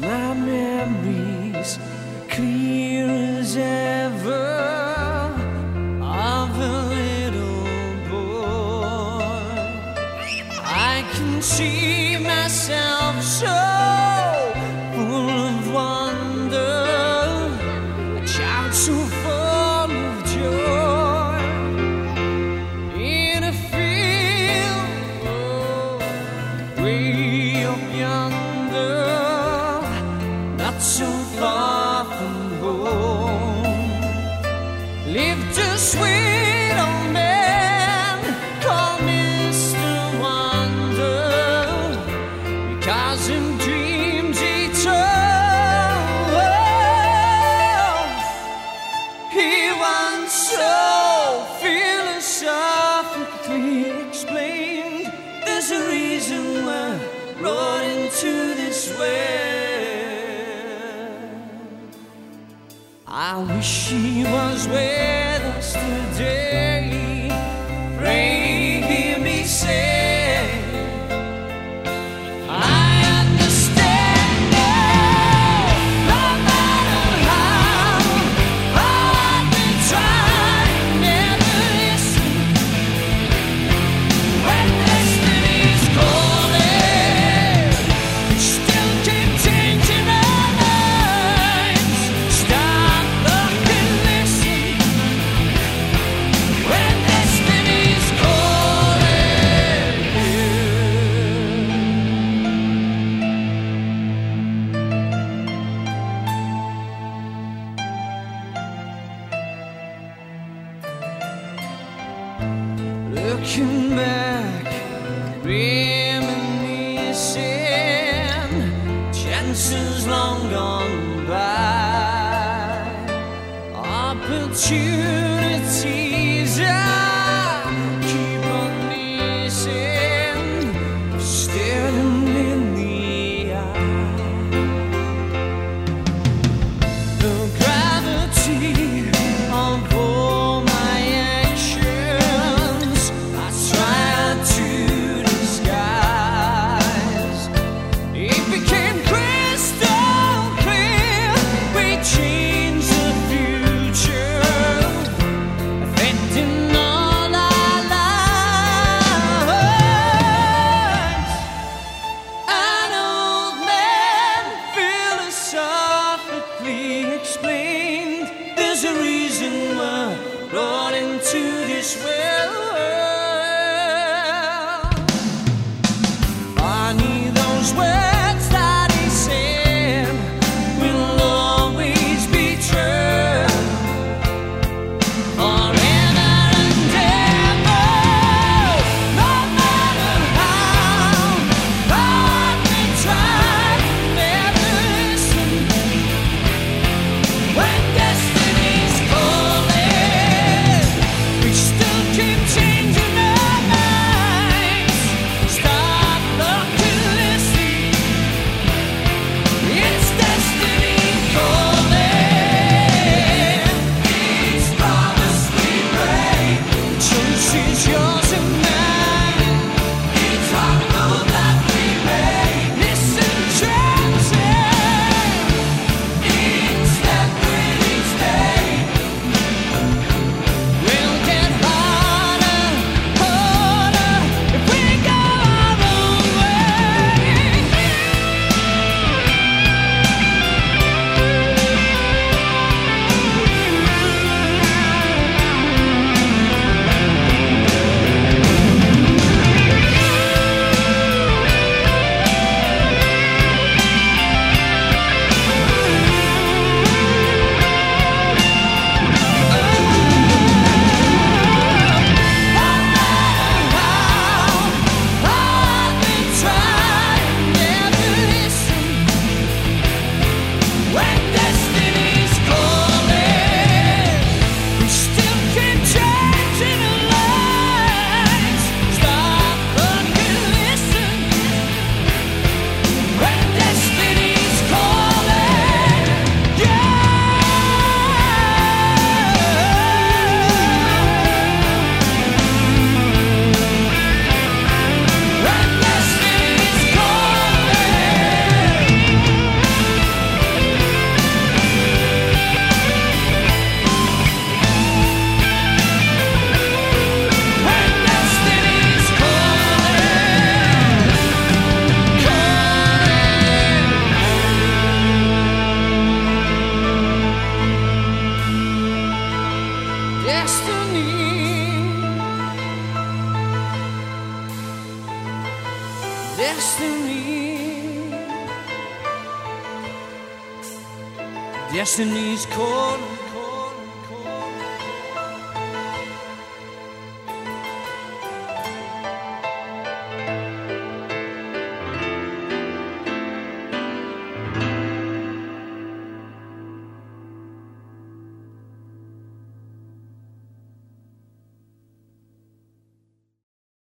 my memories clear as ever of a little boy. I can see myself so. Lived a sweet old man called Mr. Wonder because in dreams eternal. he once so philosophically explained there's a reason we're brought into this way. I wish she was with us today. looking back, reminiscing chances long gone by, Opportunity. wish will. Destiny's calling